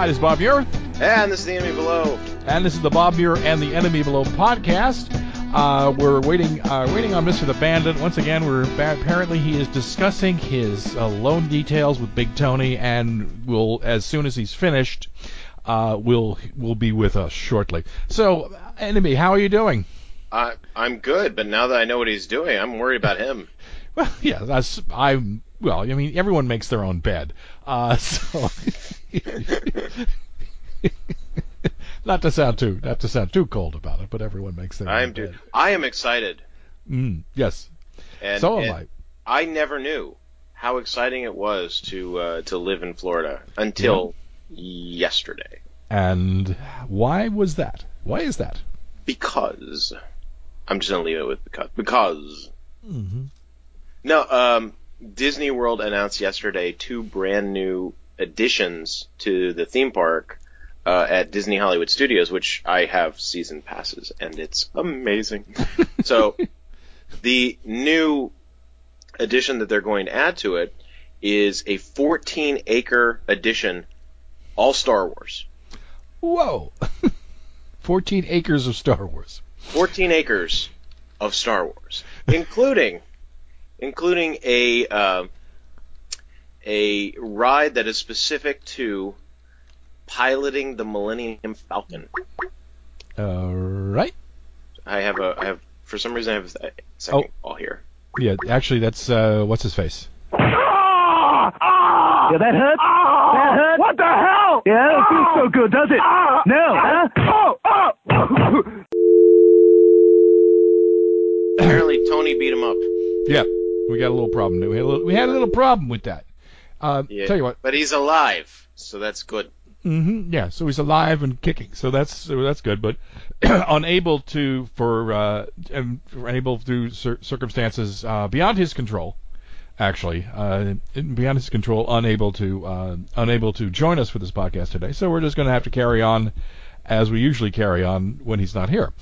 Hi, this is Bob Muir. And this is the enemy below. And this is the Bob Muir and the Enemy Below podcast. Uh, we're waiting, uh, waiting on Mr. the Bandit. Once again, we're apparently he is discussing his uh, loan details with Big Tony, and will as soon as he's finished, uh, will will be with us shortly. So, Enemy, how are you doing? I I'm good, but now that I know what he's doing, I'm worried about him. Well, yeah, that's I'm. Well, I mean, everyone makes their own bed, uh, so. Not to sound too not to sound too cold about it, but everyone makes their I'm own dude. I am excited. Mm, yes, And, so am I. I never knew how exciting it was to uh, to live in Florida until yesterday. And why was that? Why is that? Because I'm just gonna leave it with because because Mm-hmm. no um Disney World announced yesterday two brand new additions to the theme park uh, at Disney Hollywood Studios, which I have season passes, and it's amazing. so the new addition that they're going to add to it is a 14 acre addition, all Star Wars. Whoa! 14 acres of Star Wars. 14 acres of Star Wars, including including a uh, a ride that is specific to piloting the Millennium Falcon. All right. I have a I have for some reason I have a second Oh. call here. Yeah, actually, that's uh, what's his face. Yeah, that hurt? that hurt? What the hell? Yeah, it don't feel so ah. good, does it? Ah. No, ah. huh? Oh, oh. Apparently Tony beat him up. Yeah, we got a little problem. We had a little, we had a little problem with that. Uh, Yeah, Tell you what. but he's alive, so that's good. hmm yeah, so he's alive and kicking, so that's so that's good. But unable to for uh, unable through cir- circumstances uh, beyond his control, actually uh, beyond his control, unable to uh, unable to join us for this podcast today. So we're just going to have to carry on as we usually carry on when he's not here.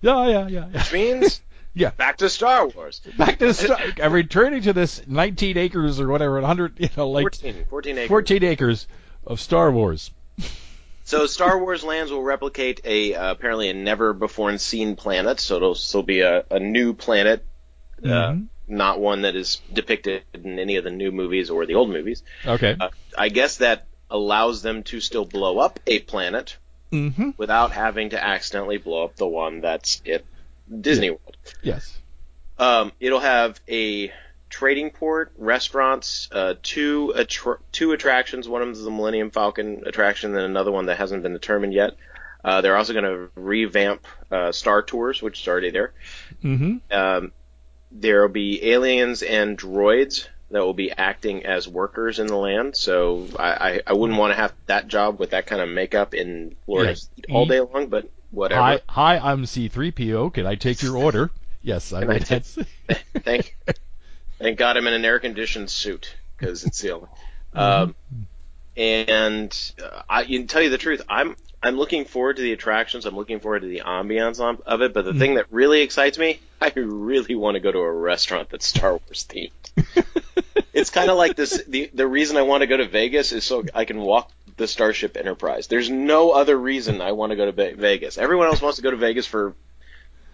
Yeah, yeah, yeah. yeah. Which means Yeah. back to Star Wars. Back to Star. I'm returning to this 19 acres or whatever, 100, you know, like 14, 14 acres. 14 acres of Star Wars. So Star Wars lands will replicate a uh, apparently a never before seen planet. So it'll still be a, a new planet, uh, Mhm. not one that is depicted in any of the new movies or the old movies. Okay. Uh, I guess that allows them to still blow up a planet mm-hmm. without having to accidentally blow up the one that's at Disney World. Yes. Um, it'll have a trading port, restaurants, uh, two attra- two attractions. One of them is the Millennium Falcon attraction, and another one that hasn't been determined yet. Uh, they're also going to revamp uh, Star Tours, which is already there. Mm-hmm. Um, there will be aliens and droids that will be acting as workers in the land. So I, I, I wouldn't want to have that job with that kind of makeup in Florida Yes. all day long, but whatever. Hi, hi, I'm C3PO. Can I take your order? Yes, I I take- thank, thank God I'm in an air conditioned suit because it's the only. Um, and uh, I, can tell you the truth, I'm I'm looking forward to the attractions. I'm looking forward to the ambiance of it. But the thing that really excites me, I really want to go to a restaurant that's Star Wars themed. it's kind of like this. The the reason I want to go to Vegas is so I can walk the Starship Enterprise. There's no other reason I want to go to Vegas. Everyone else wants to go to Vegas for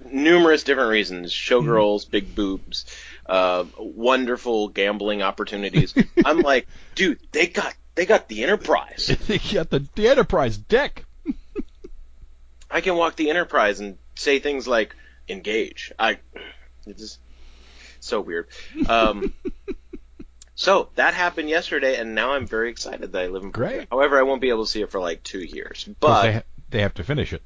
numerous different reasons: showgirls, big boobs, uh, wonderful gambling opportunities. I'm like, dude, they got they got the Enterprise. you got the, the Enterprise deck. I can walk the Enterprise and say things like engage. I it's just so weird. Um, so that happened yesterday, and now I'm very excited that I live in Florida. Great. However, I won't be able to see it for like two years. But they, ha- they have to finish it.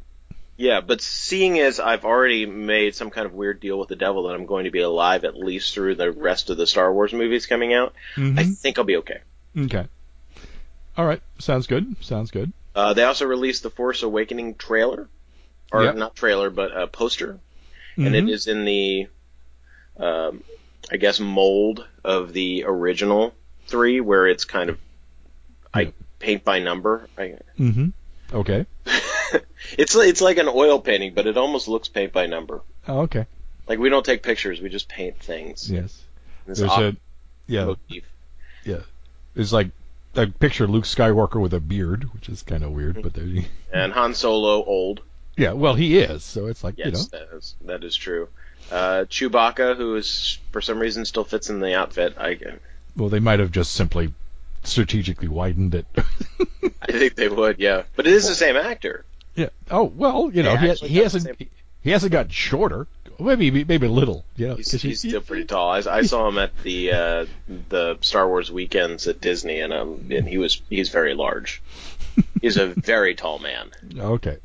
yeah, but seeing as I've already made some kind of weird deal with the devil that I'm going to be alive at least through the rest of the Star Wars movies coming out, I Mhm. think I'll be okay. Okay. All right. Sounds good. Sounds good. Uh, they also released the Force Awakening trailer, or Yep. not trailer, but a poster, and Mhm. it is in the, um, I guess, mold of the original three, where it's kind of, I paint by number. I, Mhm. Okay. it's it's like an oil painting, but it almost looks paint by number. Oh, okay. Like we don't take pictures, we just paint things. Yes. There's a yeah motif. yeah. There's like I picture Luke Skywalker with a beard, which is kind of weird, but there, and Han Solo old. yeah, well, he is, so it's like Yes, you know, that, is, that is true. Uh, Chewbacca, who is for some reason still fits in the outfit. I well, they might have just simply strategically widened it. I think they would, yeah. But it is the same actor. yeah. Oh well, you know, he, he hasn't he hasn't got shorter. Maybe maybe a little. Yeah, He's, 'cause he- he's still pretty tall. I, I saw him at the uh, the Star Wars weekends at Disney, and um, and he was he's very large. He's a very tall man Okay.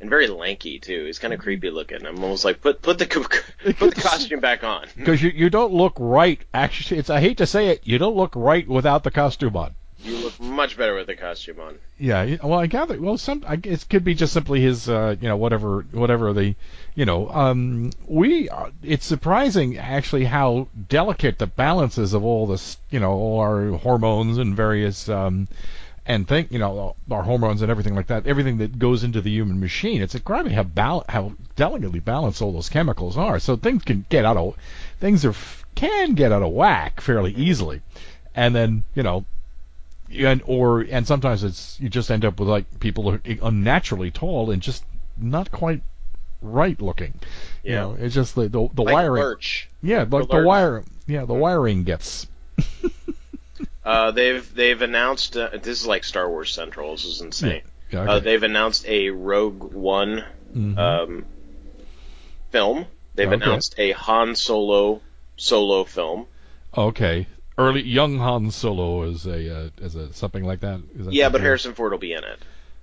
And very lanky too. He's kind of creepy looking. I'm almost like put put the put the costume back on. Because you, you don't look right. Actually, it's I hate to say it, you don't look right without the costume on. You look much better with the costume on. Yeah. Well, I gather. Well, some I, it could be just simply his, uh, you know, whatever, whatever the, you know, um, we. Are, it's surprising actually how delicate the balance is of all this, you know, all our hormones and various, um, and think, you know, our hormones and everything like that, everything that goes into the human machine. It's incredible how bal- how delicately balanced all those chemicals are. So things can get out of, things are can get out of whack fairly easily, and then you know and or and sometimes it's you just end up with like people are unnaturally tall and just not quite right looking. You Yeah. know, it's just the the, the Like wiring. Lurch. Yeah, like the Lurch. wire. Yeah, the wiring gets. Uh, they've they've announced uh, this is like Star Wars Central. This is insane. Yeah, Uh, they've announced a Rogue One Mhm. um, film. They've Okay. announced a Han Solo solo film. okay. Early young Han Solo is a uh, as a something like that. Is that Yeah, but? Harrison Ford will be in it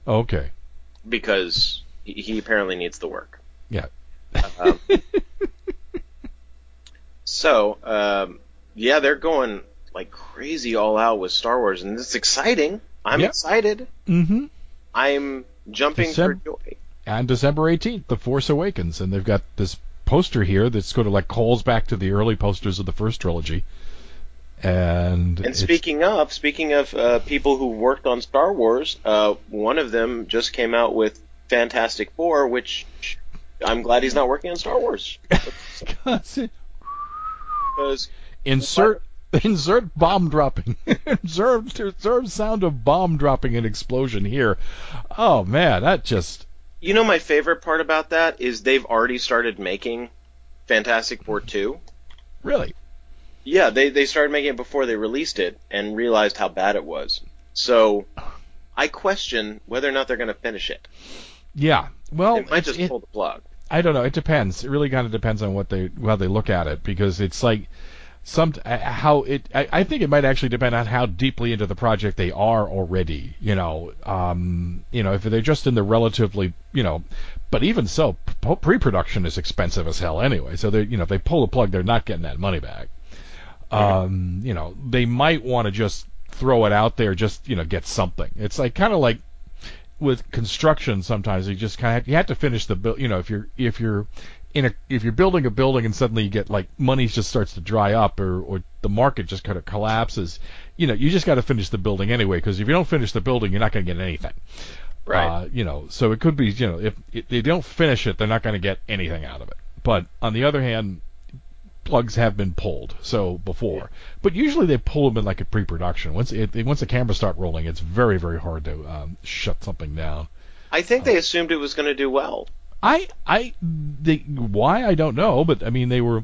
Okay. because he, he apparently needs the work. Yeah. Um, so, um, yeah, they're going like crazy all out with Star Wars, and it's exciting. I'm Yeah. excited. mm-hmm. I'm jumping for joy. And December 18th, The Force Awakens, and they've got this poster here that's sort of like calls back to the early posters of the first trilogy. And, And speaking of, speaking of uh, people who worked on Star Wars, uh, one of them just came out with Fantastic Four, which I'm glad he's not working on Star Wars because insert insert bomb dropping insert insert sound of bomb dropping and explosion here oh man that just you know my favorite part about that is they've already started making Fantastic Four two. really Yeah, they they started making it before they released it and realized how bad it was. So I question whether or not they're going to finish it. yeah well They might just it- pull the plug. I don't know. It depends. It really kind of depends on what they how they look at it because it's like some uh, how it. I, I think it might actually depend on how deeply into the project they are already. You know, um, you know, if they're just in the relatively, you know, but even so, pre-production is expensive as hell anyway. So they, you know, if they pull the plug, they're not getting that money back. Um, you know, they might want to just throw it out there, just you know, get something. It's like kind of like with construction sometimes you just kind of you have to finish the build you know if you're if you're in a if you're building a building and suddenly you get like money just starts to dry up or or the market just kind of collapses you know you just got to finish the building anyway because if you don't finish the building you're not going to get anything. Right. uh, you know so it could be you know if, if they don't finish it they're not going to get anything out of it. But on the other hand plugs have been pulled so before. But usually they pull them in like a pre-production. Once it, once the cameras start rolling it's very very hard to um, shut something down. I think they assumed it was going to do well. I I they, why I don't know, but I mean they were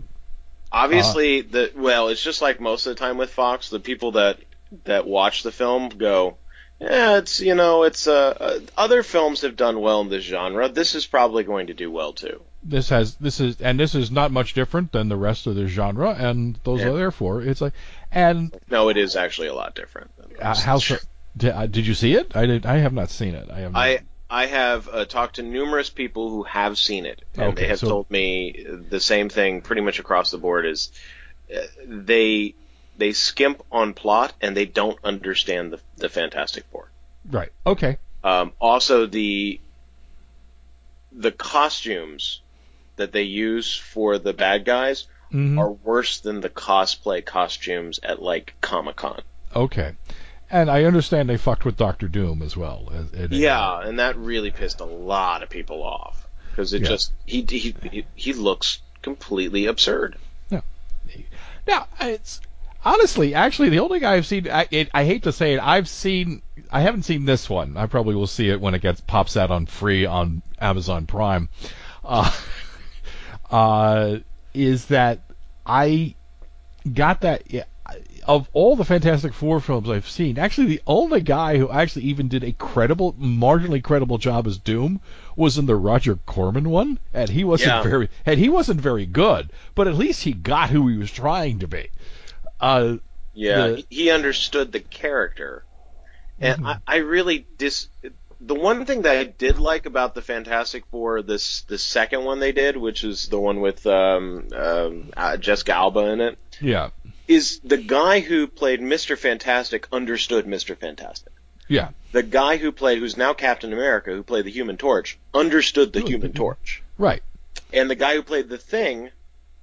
Obviously, the well, it's just like most of the time with Fox. The people that that watch the film go, yeah, it's you know, it's uh, uh, other films have done well in this genre. This is probably going to do well too. this has this is and this is not much different than the rest of the genre, and those Yeah. are therefore it's like and No, it is actually a lot different. Than uh, how so, did, uh, did you see it? I did I have not seen it. I have. I I have uh, talked to numerous people who have seen it, and Okay, they have so- told me the same thing pretty much across the board. Is uh, they they skimp on plot and they don't understand the the Fantastic Four. right. Okay. Um, also, the the costumes that they use for the bad guys Mhm. are worse than the cosplay costumes at like Comic Con. Okay. And I understand they fucked with Doctor Doom as well. Yeah, and that really pissed a lot of people off because it Yeah. just he, he he he looks completely absurd. Now, it's honestly, actually, the only guy I've seen, I, it, I hate to say it, I've seen, I haven't seen this one. I probably will see it when it gets pops out on free on Amazon Prime. Uh, uh, is that I got that yeah, of all the Fantastic Four films I've seen, actually the only guy who actually even did a credible, marginally credible job as Doom was in the Roger Corman one, and he wasn't Yeah. very, and he wasn't very good, but at least he got who he was trying to be. Uh, Yeah, the- he- understood the character, and Mhm. I, I really dis. The one thing that I did like about the Fantastic Four, this the second one they did, which is the one with um, um, uh, Jessica Alba in it, yeah, is the guy who played Mister Fantastic understood Mister Fantastic. yeah, The guy who played, who's now Captain America, who played the Human Torch, understood the Human. Torch, right, and the guy who played the Thing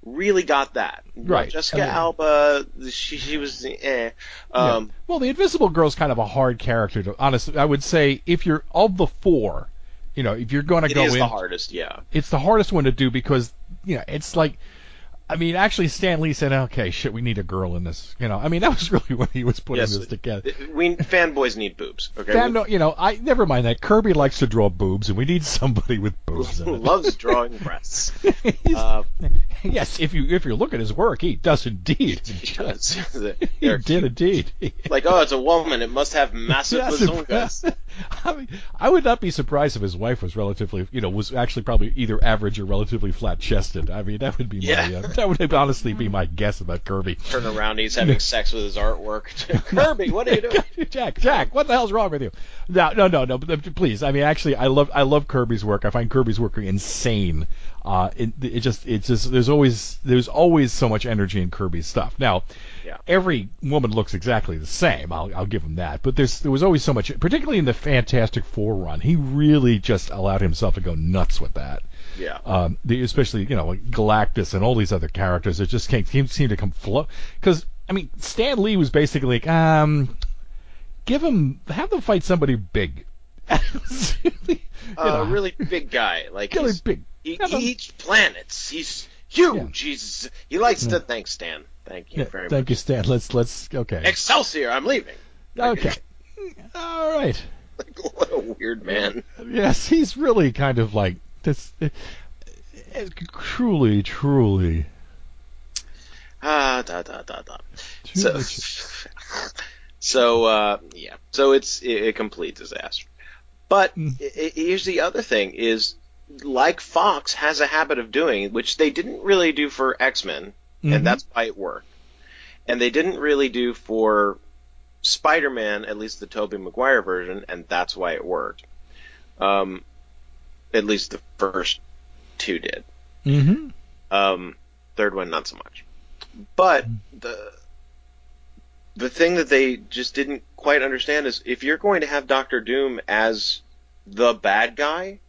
really got that. Right. Jessica I mean- Alba, she she was eh. Um, Well, the Invisible Girl's kind of a hard character to honestly. I would say if you're of the four, you know, if you're going to go is in, the hardest, yeah. it's the hardest one to do because you know it's like. I mean, actually, Stan Lee said, "Okay, shit, we need a girl in this." You know, I mean, that was really when he was putting Yes. this together. We fanboys need boobs. Okay, Fan, We- no, you know, I never mind that. Kirby likes to draw boobs, and we need somebody with boobs it. loves drawing breasts. Uh, yes, if you if you look at his work, he does indeed. he does. He did indeed. like, oh, it's a woman. It must have massive Massive- bazongas. I mean, I would not be surprised if his wife was relatively, you know, was actually probably either average or relatively flat-chested. I mean, that would be my, Yeah. uh, that would honestly be my guess about Kirby. Turn around, he's having sex with his artwork. Kirby, what are you doing? Jack, Jack, what the hell's wrong with you? No, no, no, no. Please, I mean, actually, I love, I love Kirby's work. I find Kirby's work insane. Uh, it, it just, it's just, there's always, there's always so much energy in Kirby's stuff. Now, Yeah. every woman looks exactly the same. I'll, I'll give him that. But there's, there was always so much, particularly in the Fantastic Four run. He really just allowed himself to go nuts with that. Yeah. Um, the, especially you know like Galactus and all these other characters that just can't seem, seem to come flow. Because I mean, Stan Lee was basically like, um, give him, have them fight somebody big. you Uh, know, really big guy. Like really big. he, he eats planets. He's huge. He's he likes to. Thanks, Stan. Thank you very thank much. you, Stan. Let's let's okay. Excelsior! I'm leaving. Okay. All right. Like, what a weird man. Yes, he's really kind of like this. uh, uh, truly, truly. Ah, da da da da. truly So, so uh, yeah. So it's a, a complete disaster. But Mm. here's the other thing: is like Fox has a habit of doing, which they didn't really do for X Men, Mhm. and that's why it worked. And they didn't really do for Spider Man, at least the Tobey Maguire version, and that's why it worked. Um, at least the first two did. Mm-hmm. Um, third one, not so much. But the the thing that they just didn't quite understand is if you're going to have Doctor Doom as the bad guy,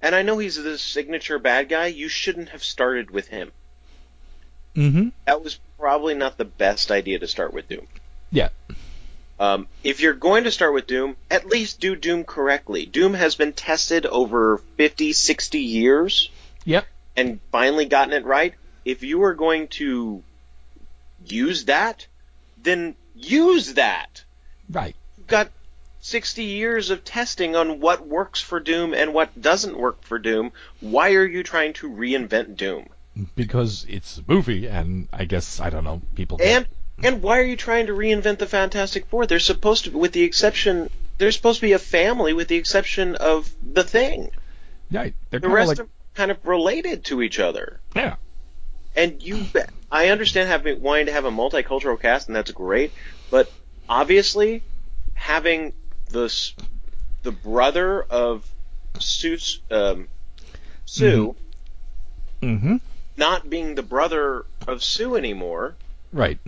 and I know he's the signature bad guy, you shouldn't have started with him. Mm-hmm. That was probably not the best idea to start with Doom. Yeah. Um, if you're going to start with Doom, at least do Doom correctly. Doom has been tested over 50, 60 years Yep. and finally gotten it right. If you are going to use that, then use that. Right. You've got 60 years of testing on what works for Doom and what doesn't work for Doom. Why are you trying to reinvent Doom? Because it's a movie, and I guess I don't know people. And and why are you trying to reinvent the Fantastic Four? They're supposed to, with the exception, they're supposed to be a family, with the exception of the Thing. right. They're The rest like are kind of related to each other. yeah. And you, I understand having wanting to have a multicultural cast, and that's great. But obviously, having the s- the brother of Sue's, um, Sue Mm-hmm. Not being the brother of Sue anymore Right.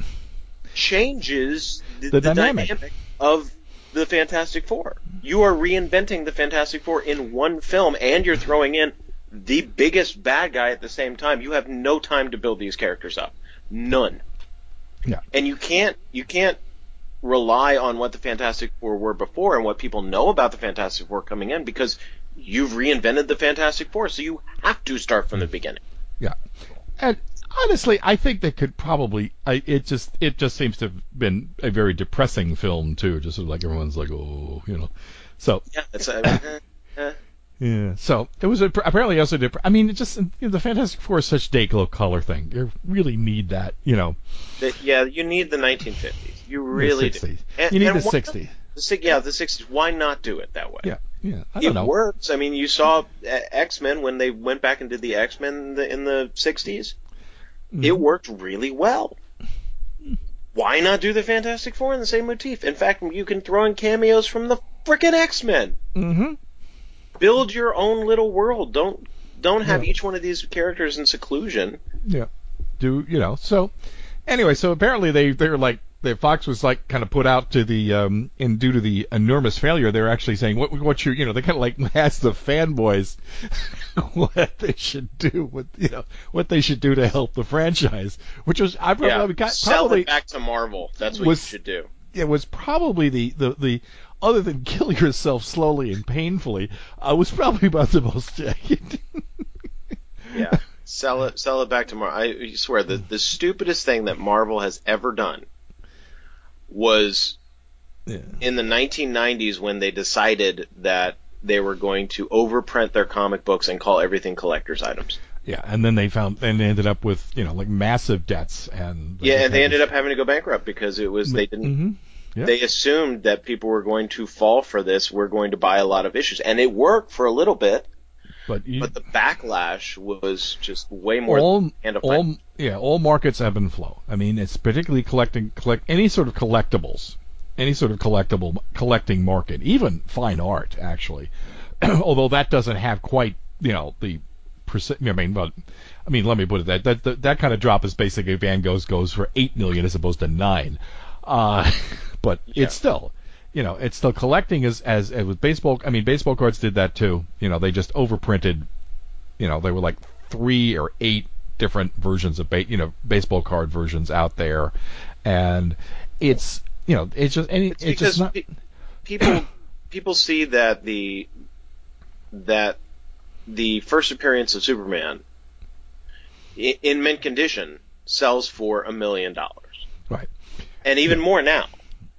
changes the, The the dynamic. dynamic of the Fantastic Four. You are reinventing the Fantastic Four in one film, and you're throwing in the biggest bad guy at the same time. You have no time to build these characters up, none. Yeah. And you can't you can't rely on what the Fantastic Four were before and what people know about the Fantastic Four coming in because you've reinvented the Fantastic Four, so you have to start from the beginning. Yeah. And honestly, I think they could probably. I, it just it just seems to have been a very depressing film too. Just sort of like everyone's like, oh, you know. So Yeah, it's uh, eh, eh. yeah. So it was a, apparently also dep- I mean, it just you know, the Fantastic Four is such day glow color thing. You really need that, you know. The- yeah, you need the 1950s. You really need the do. And- you need the why not- 60s. The, yeah, the 60s. Why not do it that way? Yeah. Yeah. I don't it know. works. I mean, you saw X Men when they went back and did the X Men in the, in the 60s. Mhm. It worked really well. Why not do the Fantastic Four in the same motif? In fact, you can throw in cameos from the frickin' X Men. Mhm. Build your own little world. Don't don't have Yeah. each one of these characters in seclusion. Yeah. Do you know? So anyway, so apparently they they're like the Fox was like kind of put out to the um and due to the enormous failure, they're actually saying what what you you know they kind of like asked the fanboys what they should do what you know what they should do to help the franchise, which was I probably, Yeah, got, sell probably it back to Marvel. That's what was- you should do. it was probably the, the, the other than kill yourself slowly and painfully, uh, was probably about the most. Yeah. Sell it, sell it back to Marvel. I swear, the the stupidest thing that Marvel has ever done was yeah. in the 1990s when they decided that they were going to overprint their comic books and call everything collector's items. Yeah, and then they found, and they ended up with you know like massive debts and Yeah, and they ended up having to go bankrupt because it was they didn't. hmm Yeah. They assumed that people were going to fall for this. We're going to buy a lot of issues, and it worked for a little bit. But you, But the backlash was just way more all than hand of all yeah all markets ebb and flow. I mean, it's particularly collecting collect any sort of collectibles, any sort of collectible collecting market, even fine art actually. Although that doesn't have quite you know the percent. I mean, but I mean, let me put it that that that, that kind of drop is basically Van Gogh's goes for eight million as opposed to nine. Uh, but Yeah. it's still. You know, it's still collecting as, as as with baseball. I mean, baseball cards did that too. You know, they just overprinted you know, they were like three or eight different versions of ba- you know baseball card versions out there, and it's you know it's just any It's it's, just not pe- people people see that the that the first appearance of Superman in mint condition sells for a million dollars, right and even more now.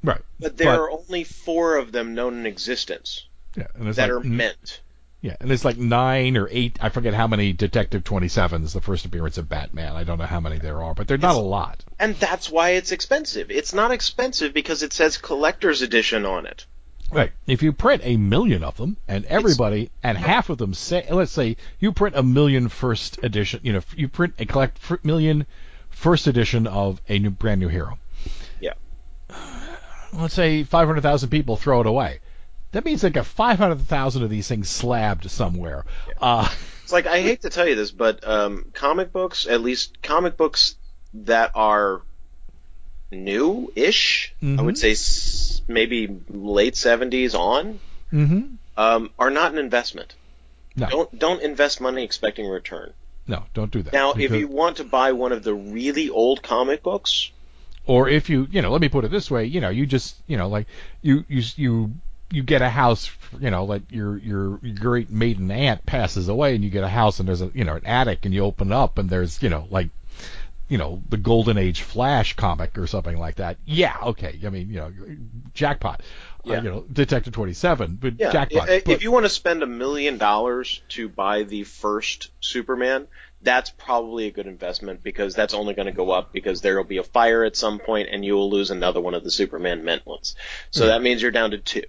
right But there But- are only four of them known in existence yeah and that like, are mint. Yeah and it's like nine or eight I forget how many Detective Twenty Seven is the first appearance of Batman I don't know how many there are but they're not a lot And that's why it's expensive. It's not expensive because it says collector's edition on it. Right. If you print a million of them, and everybody, and half of them say, let's say you print a million first edition, you know, you print a collect million first edition of a new brand new hero. Yeah. Let's say 500,000 people throw it away. That means like a 500,000 of these things slabbed somewhere. Uh, It's like I hate to tell you this, but um, comic books, at least comic books that are new-ish, I Mhm. would say s- maybe late seventies on, hmm um, are not an investment. No. Don't don't invest money expecting a return. No, don't do that. Now, if you want to buy one of the really old comic books, or if you you know let me put it this way you know you just you know like you you you you get a house you know like your your great maiden aunt passes away and you get a house and there's a you know an attic and you open it up and there's you know like you know the golden age flash comic or something like that yeah okay i mean you know jackpot uh, you know detective 27 but yeah, jackpot i- but- if you want to spend a million dollars to buy the first Superman, that's probably a good investment because that's only going to go up because there will be a fire at some point and you will lose another one of the Superman mint ones. So Yeah. that means you're down to two.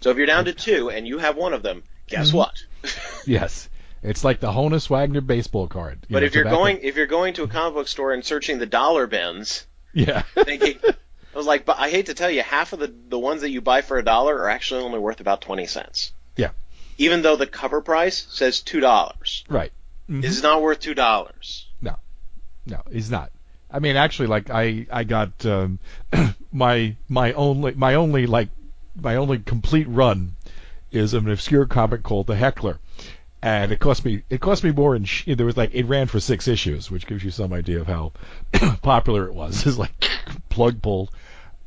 So if you're down to two and you have one of them, guess Mhm. what? yes it's like the honus wagner baseball card But know, if you're going if you're going to a comic book store and searching the dollar bins, yeah thinking I was like, but I hate to tell you, half of the the ones that you buy for a dollar are actually only worth about twenty cents. Yeah. Even though the cover price says two dollars, right Mhm. it's not worth two dollars. No, no, he's not. I mean, actually, like I I got um, my my only my only like my only complete run is an obscure comic called The Heckler, and it cost me it cost me more. Sh- there was like it ran for six issues, which gives you some idea of how popular it was. It's like plug pulled,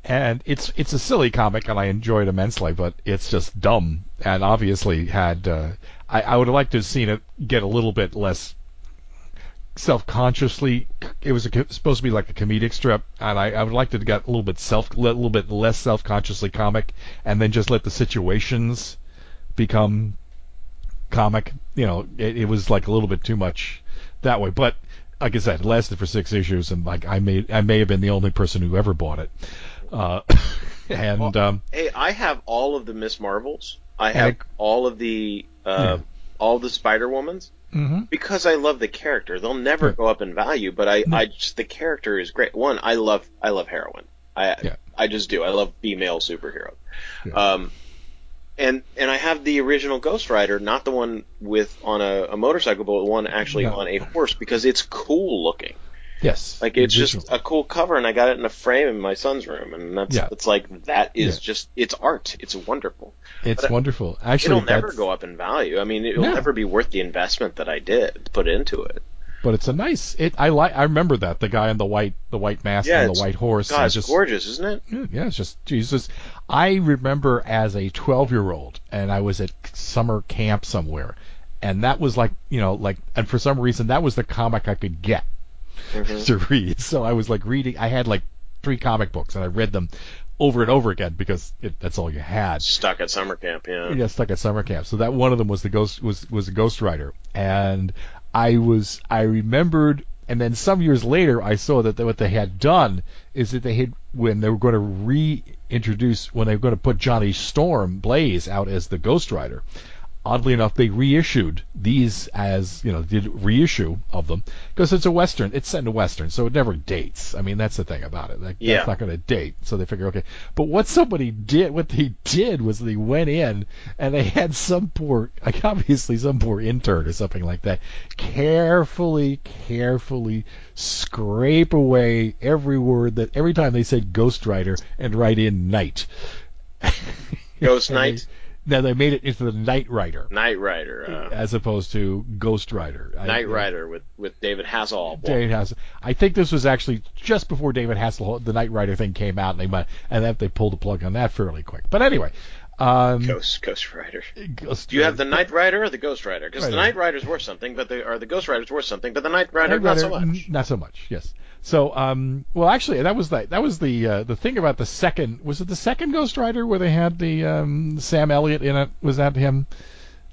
and it's it's a silly comic, and I enjoy it immensely, but it's just dumb, and obviously had uh, I I would have liked to have seen it get a little bit less self-consciously. It was a, supposed to be like a comedic strip, and I, I would like to get a little bit self, a little bit less self-consciously comic, and then just let the situations become comic. You know, it, it was like a little bit too much that way. But like I said, it lasted for six issues, and like I may I may have been the only person who ever bought it. Uh, and Well, um, Hey, I have all of the Miss Marvels. I have it- all of the uh, Yeah. all the Spider Womans mhm. because I love the character. They'll never Yeah. go up in value, but I, No. I just the character is great. One, I love I love heroin. I Yeah. I just do. I love female superheroes. Yeah. Um, and and I have the original Ghost Rider, not the one with on a, a motorcycle, but the one actually No. on a horse because it's cool looking. Yes, Like it's Visual. just a cool cover, and I got it in a frame in my son's room, and that's Yeah. it's like that is Yeah. just it's art. It's wonderful. it's but- uh, wonderful. Actually, It'll never go up in value. I mean, it'll No. never be worth the investment that I did put into it. but it's a nice. It I like. I remember that the guy in the white the white mask Yeah, and the white horse. God, it's just, gorgeous, isn't it? Yeah, it's just Jesus. I remember as a 12 year old, and I was at summer camp somewhere, and that was like, you know, like, and for some reason that was the comic I could get Mhm. to read. So I was like reading. I had like three comic books, and I read them over and over again because it, that's all you had. Stuck at summer camp, yeah. Yeah, stuck at summer camp. So that one of them was the ghost was was a Ghost Rider, and I was I remembered, and then some years later I saw that what they had done is that they had when they were going to reintroduce when they were going to put Johnny Storm Blaze out as the Ghost Rider. Oddly enough, they reissued these as you know did reissue of them because it's a western. It's set in a western, so it never dates. I mean, that's the thing about it. Like, Yeah. That's not going to date. So they figure, okay. But what somebody did, what they did was they went in and they had some poor, like obviously some poor intern or something like that, carefully, carefully scrape away every word that every time they said Ghost Rider and write in Knight. Ghost Knight, Now they made it into the Knight Rider Knight Rider, uh, as opposed to Ghost Rider. I- Knight Rider with with David Hasselhoff. David Hasselhoff. I think this was actually just before David Hasselhoff, the Knight Rider thing came out, and they might, and that they pulled the plug on that fairly quick. But anyway, um, Ghost Ghost Rider. Ghost Do you have the Rider- Knight Rider or the Ghost Rider? Because the Rider. Knight Rider's worth something, but the or the Ghost Rider's worth something, but the Knight Rider Knight not so much. n- Not so much. Yes. So, um, well, actually, that was the that was the uh, the thing about the second. Was it the second Ghost Rider where they had the um, Sam Elliott in it? Was that him?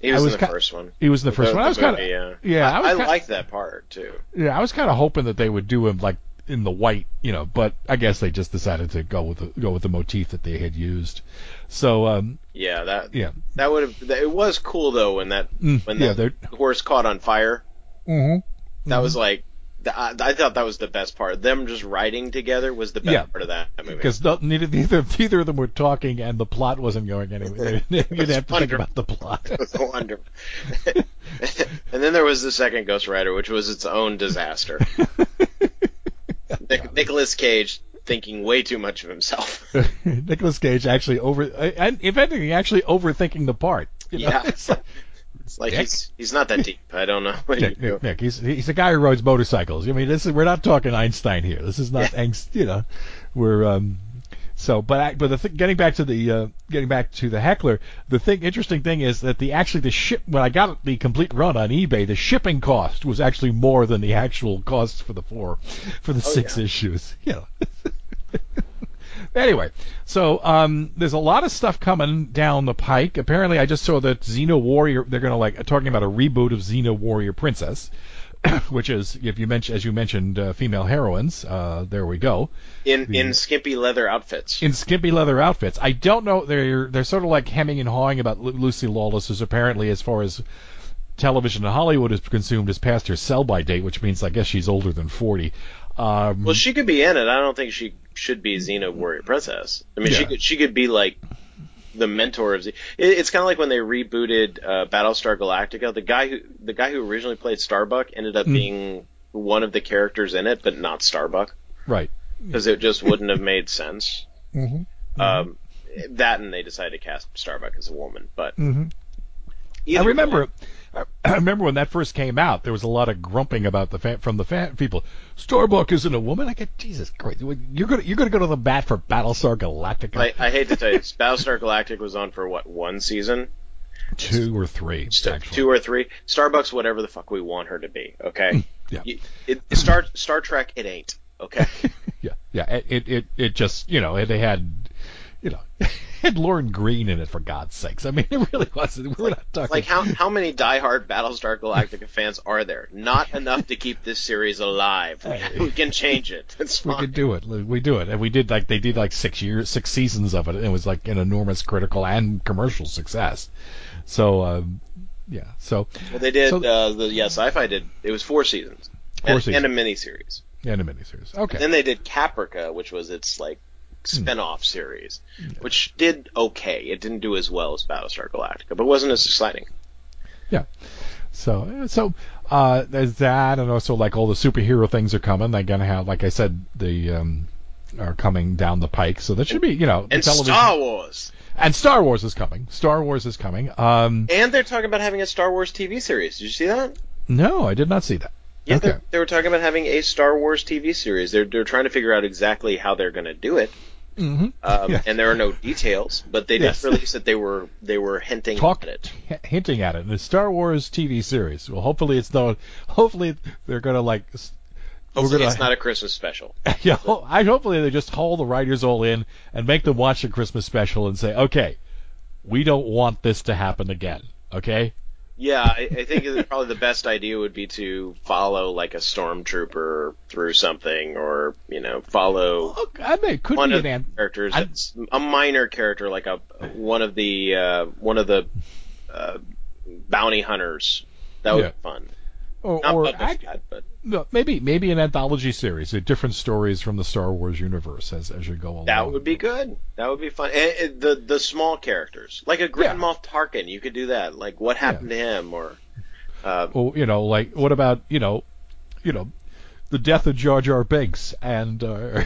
He was, was in the ki- first one. He was in the first The- one. I was kind of yeah. yeah, I I, I that part too. yeah, I was kind of hoping that they would do him like in the white, you know, but I guess they just decided to go with the go with the motif that they had used. So, um, Yeah, that yeah, that would have. It was cool though when that Mm, when yeah, that horse caught on fire. mm-hmm. That was like. I, I thought that was the best part. Them just riding together was the best Yeah. part of that movie. because neither, neither neither of them were talking and the plot wasn't going anywhere. You'd have to think wonderful. about the plot. It was wonderful. and then there was the second Ghost Rider, which was its own disaster. Nic- Nicolas Cage thinking way too much of himself. Nicholas Cage actually over, and if anything, actually overthinking the part. You know? Yeah. Like, It's like Nick? he's he's not that deep. I don't know. What Nick, you Nick, Nick, he's he's a guy who rides motorcycles. I mean, this is we're not talking Einstein here. This is not angst. You know, we're um. So, but I, but the th- getting back to the uh, getting back to the heckler, the thing interesting thing is that the actually the ship when I got the complete run on eBay, the shipping cost was actually more than the actual cost for the four for the Oh, six yeah. issues. You know. Anyway, so um, there's a lot of stuff coming down the pike. Apparently, I just saw that Xena Warrior. They're going to like talking about a reboot of Xena Warrior Princess, which is if you mention as you mentioned uh, female heroines. Uh, there we go in the- in skimpy leather outfits. in skimpy leather outfits. I don't know. They're they're sort of like hemming and hawing about Lu- Lucy Lawless, who's apparently as far as television in Hollywood is consumed, is past her sell by date, which means I guess she's older than 40. Um, well, she could be in it. I don't think she should be Xena Warrior Princess. I mean, she could she could be like the mentor of Z. It, it's kind of like when they rebooted uh, Battlestar Galactica. The guy who the guy who originally played Starbuck ended up Mm. being one of the characters in it, but not Starbuck right. because it just wouldn't have made sense. Mm-hmm. Um, that and they decided to cast Starbuck as a woman, but hmm I remember. way- I remember when that first came out, there was a lot of grumping about the fan, from the fan people. Starbuck isn't a woman. I get Jesus Christ. You're gonna you're gonna go to the bat for Battlestar Galactica I, I hate to tell you, Battlestar Galactica was on for what one season, two or three actually. two or three. Starbucks, whatever the fuck we want her to be. Okay, hmm, Yeah. You- It, Star Star Trek, it ain't. Okay. Yeah, yeah. It it it, it just you know they had you know had Lorne Greene in it for God's sakes. I mean, it really wasn't. We're not talking like how how many diehard Battlestar Galactica fans are there? Not enough to keep this series alive. We, we can change it. It's we fine. could do it. We do it, and we did like they did like six years, six seasons of it. and It was like an enormous critical and commercial success. So um, yeah, so Well, they did. So- uh, the yeah, Sci-Fi did. It was four seasons. Four and, seasons. and a miniseries. and a miniseries. Okay, Then they did Caprica, which was its like spin-off series, which did okay. It didn't do as well as Battlestar Galactica, but wasn't as exciting. Yeah. So so uh, there's that, and also like all the superhero things are coming. They're gonna have, like I said, the um, are coming down the pike. So that should be, you know, the And television Star Wars. and Star Wars is coming. Star Wars is coming. Um, And they're talking about having a Star Wars TV series. Did you see that? no, I did not see that. Yeah, Okay. they, were talking about having a Star Wars TV series. They're they're trying to figure out exactly how they're going to do it, Mm-hmm. um, Yeah. and there are no details. But they did Yes. release that they were they were hinting Talk at it. h- hinting at it. The Star Wars TV series. Well, hopefully it's not. Hopefully they're gonna like. we're Hopefully, gonna- it's not a Christmas special. yeah, I hopefully they just haul the writers all in and make them watch the Christmas special and say, okay, we don't want this to happen again. Okay. Yeah, I, I think probably the best idea would be to follow like a stormtrooper through something, or you know, follow Look, I mean, it could one be of an characters I- that's a minor character, like a one of the uh, one of the uh, bounty hunters. That would Yeah. be fun. or, Not or Boba act- Fett, but maybe maybe an anthology series, different stories from the Star Wars universe as as you go along. that would be good. That would be fun. And, and the the small characters, like a Grand Yeah. Moff Tarkin, you could do that. Like what happened to him, or uh, Well, you know, like what about you know, you know, the death of Jar Jar Binks and uh,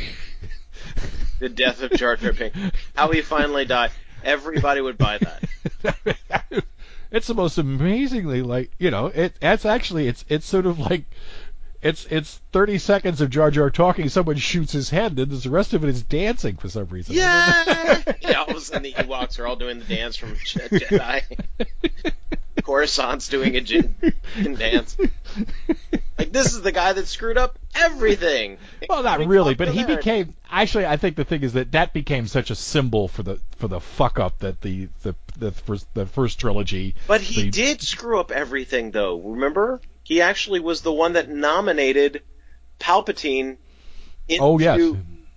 the death of Jar Jar Binks, how he finally died. Everybody would buy that. it's the most amazingly like you know it. That's actually it's it's sort of like. It's it's 30 seconds of Jar Jar talking. Someone shoots his head, and the rest of it is dancing for some reason. Yeah. yeah. All of a sudden, the Ewoks are all doing the dance from Jedi. Coruscant's doing a jin, jin dance. Like this is the guy that screwed up everything. Well, not really, but he there. became. Actually, I think the thing is that that became such a symbol for the for the fuck up that the the the first the first trilogy. But he the- did screw up everything, though. Remember, he actually was the one that nominated Palpatine into Oh, yes.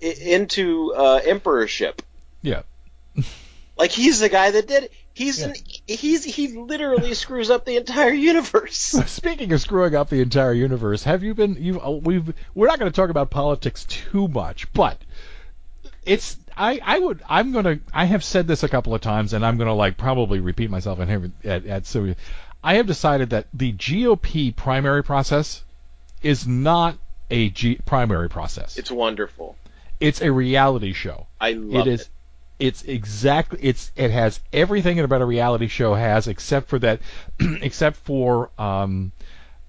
i- into uh, emperorship. Yeah. Like he's the guy that did it. He's Yeah. an, he's he literally screws up the entire universe. Speaking of screwing up the entire universe, have you been? You uh, we've we're not going to talk about politics too much, but it's I I would I'm gonna I have said this a couple of times, and I'm gonna like probably repeat myself in here at at so I have decided that the GOP primary process is not a G, primary process. It's wonderful. It's a reality show. I love it is it's exactly it's it has everything about a reality show has except for that except for um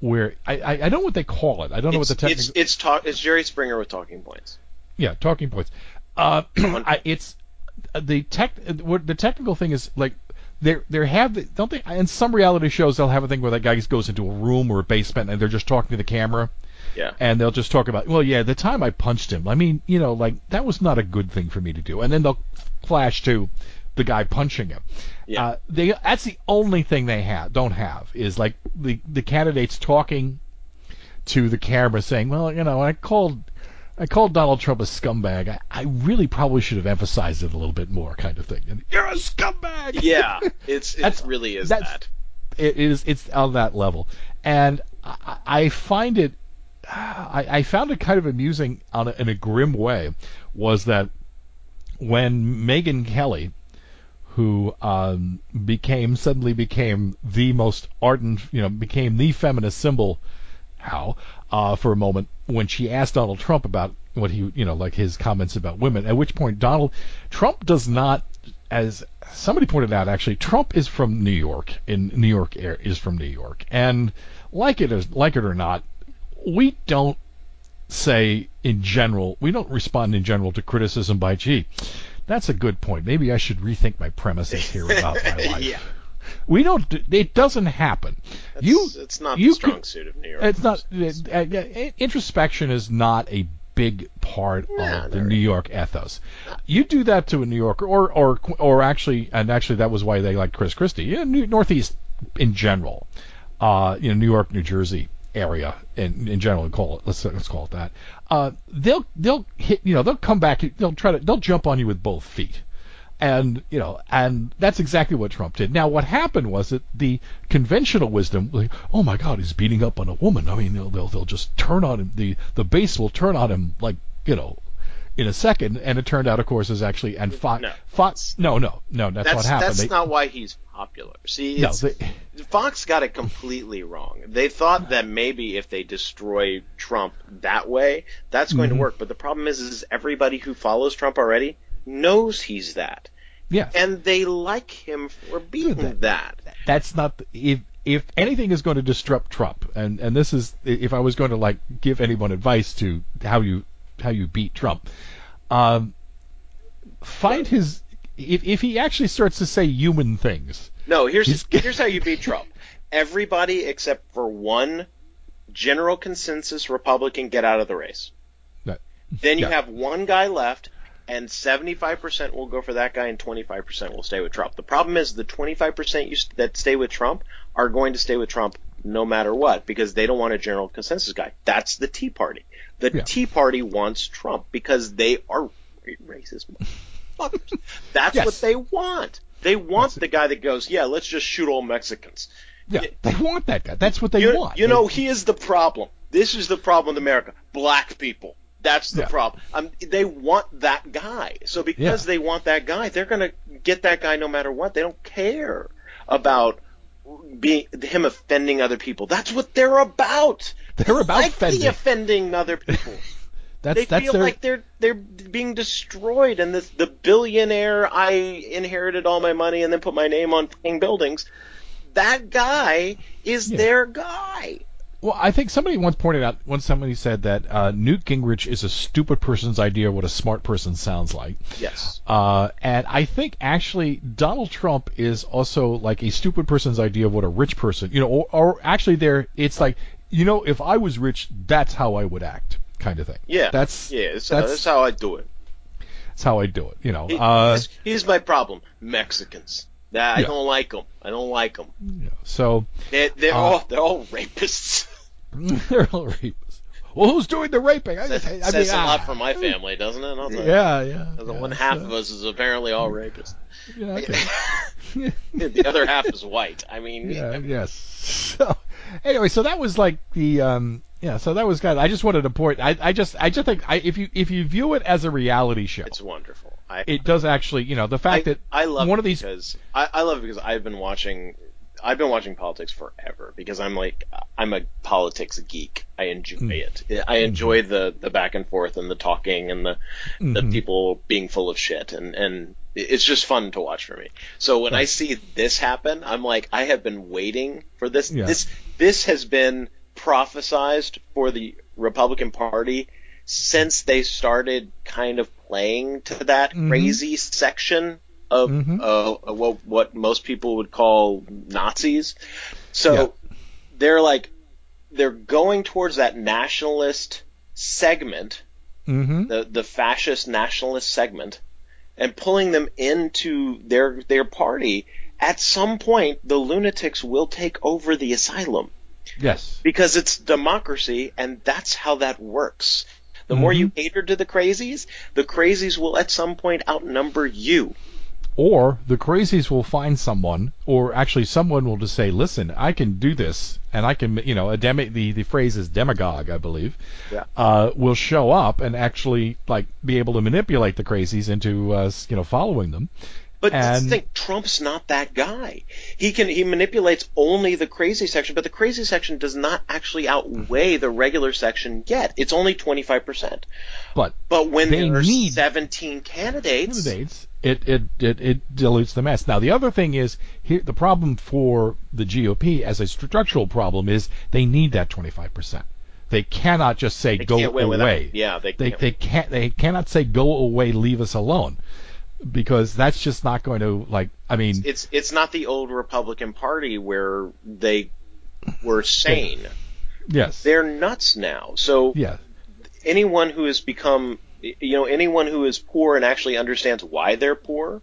where I, I I don't know what they call it. I don't know what It's, the it's technical it's talk. It's Jerry Springer with talking points. yeah talking points. Uh, I, it's the tech what the technical thing is like there there have the, don't they in some reality shows they'll have a thing where that guy just goes into a room or a basement and they're just talking to the camera Yeah. and they'll just talk about, well, yeah, the time I punched him. I mean, you know, like that was not a good thing for me to do. And then they'll flash to the guy punching him. Yeah. Uh, they that's the only thing they have don't have is like the the candidates talking to the camera saying, well, you know, I called I called Donald Trump a scumbag. I, I really probably should have emphasized it a little bit more, kind of thing. And you're a scumbag. Yeah. It's it really is that. it is it's on that level, and I, I find it. I, I found it kind of amusing on a, in a grim way was that when Megyn Kelly, who um, became suddenly became the most ardent, you know, became the feminist symbol, how uh, for a moment when she asked Donald Trump about what he, you know, like his comments about women. At which point Donald Trump does not, as somebody pointed out, actually Trump is from New York. In New York is from New York, and like it is like it or not, we don't say in general, we don't respond in general to criticism by, gee, that's a good point. Maybe I should rethink my premises here about my life. yeah. We don't. do- It doesn't happen. That's, you. it's not you the strong could- suit of New York. It's not. uh, uh, introspection is not a big part No, of the New York ethos. You do that to a New Yorker, or or or actually, and actually, that was why they liked Chris Christie. Yeah, New, Northeast in general, uh, you know, New York, New Jersey area in in general. Call it let's let's call it that. Uh, they'll they'll hit you know they'll come back they'll try to they'll jump on you with both feet. And you know, and that's exactly what Trump did. Now, what happened was that the conventional wisdom, like, oh my God, he's beating up on a woman. I mean, they'll they'll, they'll just turn on him. The the base will turn on him like you know, in a second. And it turned out, of course, is actually and Fox. No. Fox. No, no, no. That's, that's what happened. that's They- not why he's popular. See, no, they, Fox got it completely wrong. They thought that maybe if they destroy Trump that way, that's going Mhm. to work. But the problem is, is everybody who follows Trump already knows he's that, yes. and they like him for being Good. that. that's not if if anything is going to disrupt Trump, and and this is if I was going to like give anyone advice to how you how you beat Trump, um, find his if if he actually starts to say human things, No, here's here's how you beat Trump. Everybody except for one general consensus Republican get out of the race. That- Then you yeah. have one guy left, and 75% will go for that guy, and 25% will stay with Trump. The problem is the 25% you, that stay with Trump are going to stay with Trump no matter what because they don't want a general consensus guy. That's the Tea Party. The Yeah. Tea Party wants Trump because they are racist. That's Yes. what they want. They want the guy that goes, yeah, let's just shoot all Mexicans. yeah, they want that guy. That's what they You, want. you They- know, he is the problem. This is the problem with America. Black people. That's the Yeah. problem. Um, they want that guy. So because Yeah. they want that guy, they're going to get that guy no matter what. They don't care about being him offending other people. That's what they're about. They're about like offending. offending other people. that's they that's feel their like they're they're being destroyed, and this the billionaire I inherited all my money and then put my name on buildings. That guy is Yeah. their guy. Well, I think somebody once pointed out, once somebody said that uh, Newt Gingrich is a stupid person's idea of what a smart person sounds like. Yes. Uh, and I think actually Donald Trump is also like a stupid person's idea of what a rich person, you know, or, or actually there, it's like, you know, if I was rich, that's how I would act, kind of thing. Yeah. That's yeah. That's, that's- that's how I do it. that's how I do it, you know. Uh, here's my problem: Mexicans. That I Yeah. don't like them. I don't like them. know, so They're, they're Uh, all they're all rapists. they're all rapists. Well, who's doing the raping? I, That I mean, says a ah, lot for my family, doesn't it? I'll. Yeah, yeah. The yeah, one half so- of us is apparently all rapists. Yeah, okay. the other half is white. I mean, yeah, yes. So anyway, so that was like the um yeah, so that was kind of, I just wanted to point I, I just I just think I, if you if you view it as a reality show, it's wonderful. I, it does actually, you know, the I, fact that I love one of these because I, I love it because I've been watching I've been watching politics forever because I'm like I'm a politics geek. I enjoy Mm. it. I enjoy the the back and forth and the talking and the the Mhm. people being full of shit and and it's just fun to watch for me. So when I see this happen, I'm like I have been waiting for this. Yeah. This this has been prophesized for the Republican Party since they started kind of playing to that Mhm. crazy section of Mhm. uh, what what most people would call Nazis. So Yeah. they're like they're going towards that nationalist segment, Mhm. the the fascist nationalist segment, and pulling them into their their party. At some point, the lunatics will take over the asylum Yes. because it's democracy, and that's how that works. The more Mm-hmm. you cater to the crazies, the crazies will at some point outnumber you. Or the crazies will find someone, or actually someone will just say, "Listen, I can do this, and I can, you know, a demi- the the phrase is demagogue, I believe, Yeah. uh, will show up and actually like be able to manipulate the crazies into, uh, you know, following them." But And- the thing, Trump's not that guy. He can he manipulates only the crazy section, but the crazy section does not actually outweigh the regular section yet. It's only twenty five percent. But But when there are seventeen candidates, candidates, it, it, it, it dilutes the mess. Now, the other thing is, here the problem for the GOP as a structural problem is they need that 25%. They cannot just say they go without. away. Yeah, they They, can't. they can't they cannot say go away, leave us alone. Because that's just not going to like. I mean, It's it's not the old Republican Party where they were sane. yes, They're nuts now. So yeah, anyone who has become, you know, anyone who is poor and actually understands why they're poor,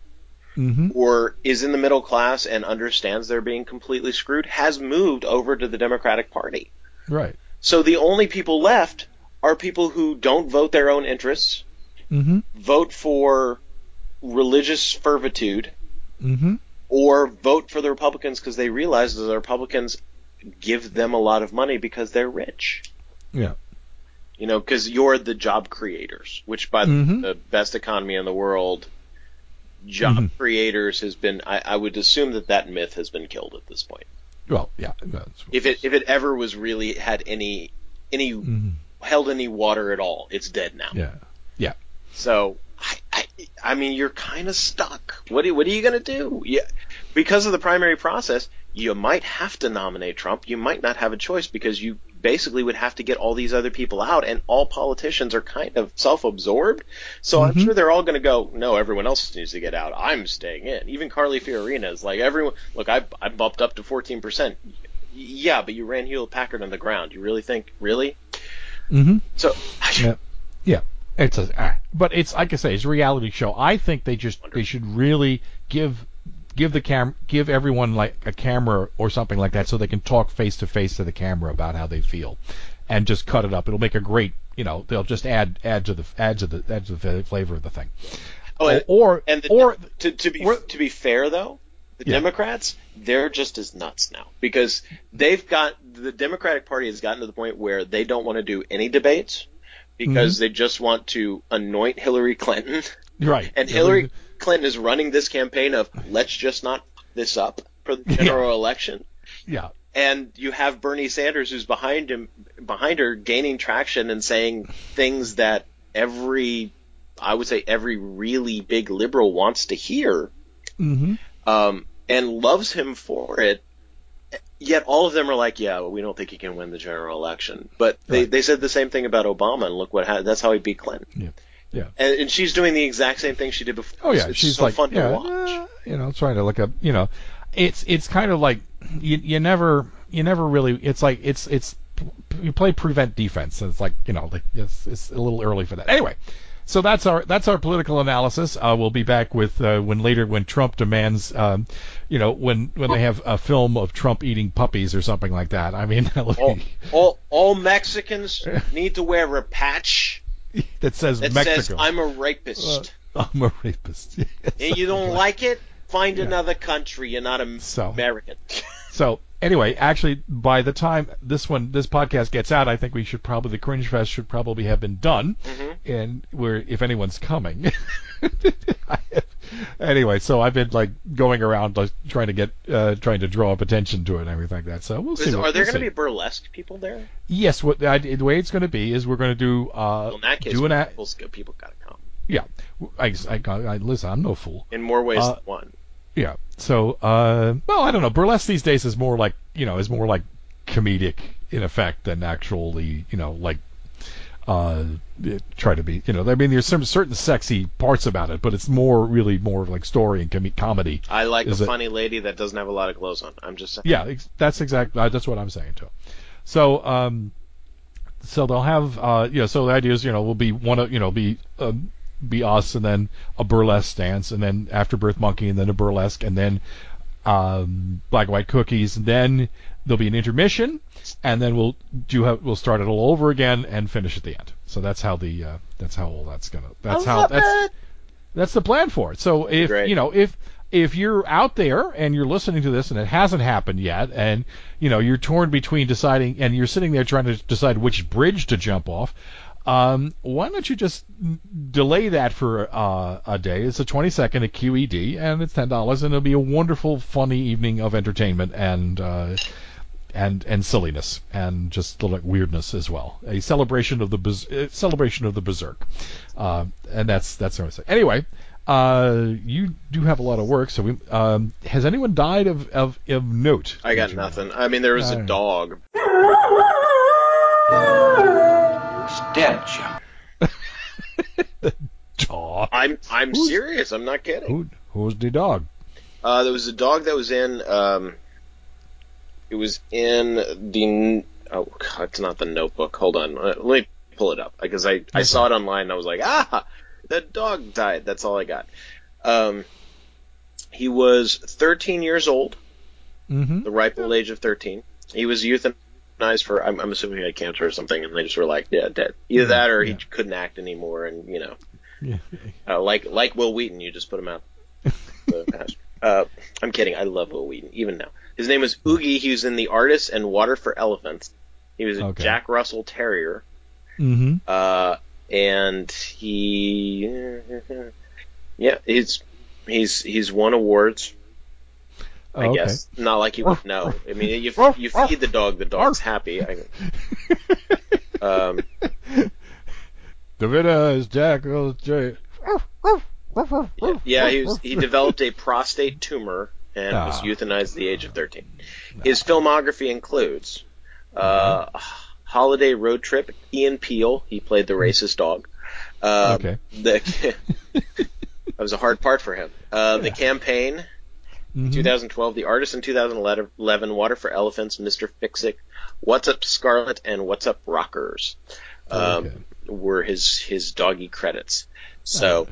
hmm or is in the middle class and understands they're being completely screwed, has moved over to the Democratic Party. right, So the only people left are people who don't vote their own interests, hmm vote for religious servitude, hmm or vote for the Republicans because they realize that the Republicans give them a lot of money because they're rich. yeah, You know, because you're the job creators, which by Mhm. the best economy in the world, job Mhm. creators has been. I, I would assume that that myth has been killed at this point. well, yeah, If it if it ever was really had any any Mhm. held any water at all, it's dead now. yeah, yeah, So I, I, mean, you're kind of stuck. What are, what are you going to do? Yeah, because of the primary process, you might have to nominate Trump. You might not have a choice because you basically would have to get all these other people out, and all politicians are kind of self-absorbed. So I'm Mhm. sure they're all going to go, no, everyone else needs to get out. I'm staying in. Even Carly Fiorina is like, everyone, look, I, I bumped up to 14%. Yeah, but you ran Hewlett Packard on the ground. You really think, really? hmm So, Yeah. yeah. It's a, ah, but it's like I say, it's a reality show. I think they just they should really give give the cam give everyone like a camera or something like that so they can talk face to face to the camera about how they feel, and just cut it up. It'll make a great you know they'll just add add to the add to the add to the flavor of the thing. oh, and, or And the, or to, to be or- to be fair though, the Yeah. Democrats they're just as nuts now because they've got the Democratic Party has gotten to the point where they don't want to do any debates because Mm-hmm. they just want to anoint Hillary Clinton right and Hillary Clinton is running this campaign of let's just not this up for the general election. yeah And you have Bernie Sanders who's behind him behind her gaining traction and saying things that every I would say every really big liberal wants to hear hmm um, and loves him for it. Yet all of them are like, yeah, well, we don't think he can win the general election. But they, Right. they said the same thing about Obama, and look what happened. That's how he beat Clinton. Yeah. Yeah. And, and she's doing the exact same thing she did before. Oh yeah, it's she's so like fun yeah, to watch. uh, you know, trying to look up, you know, it's it's kind of like you you never you never really it's like it's it's you play prevent defense and it's like you know like it's it's a little early for that. Anyway, so that's our that's our political analysis. Uh, we'll be back with uh, when later when Trump demands, um, you know, when when they have a film of Trump eating puppies or something like that. I mean, all, all, all Mexicans need to wear a patch that says that Mexico. says "I'm a rapist." Uh, I'm a rapist. and you don't like it? Find Yeah. another country. You're not So- American. So anyway, actually, by the time this one, this podcast gets out, I think we should probably the Cringe Fest should probably have been done, Mhm. And where if anyone's coming. anyway, so I've been like going around like, trying to get, uh, trying to draw up attention to it and everything like that. So we'll see. Is- what- are there we'll going to be burlesque people there? Yes, what I, the way it's going to be is we're going to do uh, Well, in that case, do an people got to come yeah. I, I, I, listen, I'm no fool. in more ways Uh, than one. Yeah. So, uh, well, I don't know. Burlesque these days is more like, you know, is more like comedic in effect than actually, you know, like, uh, try to be, you know, I mean, there's some certain sexy parts about it, but it's more, really more like story and com- comedy. I like a funny lady that doesn't have a lot of clothes on. I'm just saying. Yeah, ex- that's exactly, uh, that's what I'm saying too. So, um, so they'll have, uh, you know, so the idea is, you know, we'll be one of, you know, be, um, be us and then a burlesque dance and then afterbirth monkey and then a burlesque and then um, black and white cookies and then there'll be an intermission and then we'll do have, we'll start it all over again and finish at the end. So that's how the uh, that's how all that's gonna that's how that's that's the plan for it. So if Great. you know if if you're out there and you're listening to this and it hasn't happened yet and you know you're torn between deciding and you're sitting there trying to decide which bridge to jump off um, why don't you just delay that for uh, a day? It's a 20 second at QED, and it's ten dollars, and it'll be a wonderful, funny evening of entertainment and uh, and and silliness and just a little weirdness as well. A celebration of the bez- uh, celebration of the berserk, uh, and that's that's what I say. Anyway, uh, you do have a lot of work. So we um, has anyone died of of, of note? I got nothing. I mean, there was a Alright. dog. dog. I'm I'm Who's- serious. I'm not kidding. Who who's the dog? Uh, there was a dog that was in. Um, it was in the. Oh, God, it's not the Notebook. Hold on, uh, let me pull it up because I I saw it online and I was like, ah, the dog died. That's all I got. Um, he was 13 years old, Mm-hmm. the ripe old age of 13. He was euthanized for. I'm, I'm assuming he had cancer or something, and they just were like, yeah, dead. Either that or he couldn't act anymore, and you know, Yeah. uh, like like Wil Wheaton, you just put him out. the. Uh, I'm kidding. I love Wil Wheaton, even now. His name was Oogie. He was in The Artist and Water for Elephants. He was a Okay. Jack Russell Terrier, Mm-hmm. uh, and he, yeah, he's he's he's won awards. I Oh, okay. guess not like you would know. I mean, you you feed the dog, the dog's happy. I, um, The winner is Jack. Russell J. Yeah, yeah, he was he developed a prostate tumor and was Ah. euthanized at the age of 13. His filmography includes uh, Holiday Road Trip, Ian Peel, he played the racist dog. Um, Okay. The, that was a hard part for him. Uh, The Yeah. Campaign, Mhm. 2012, The Artist in 2011, Water for Elephants, Mr. Fix It, What's Up Scarlet, and Wassup Rockers um, Okay. were his his doggy credits. So,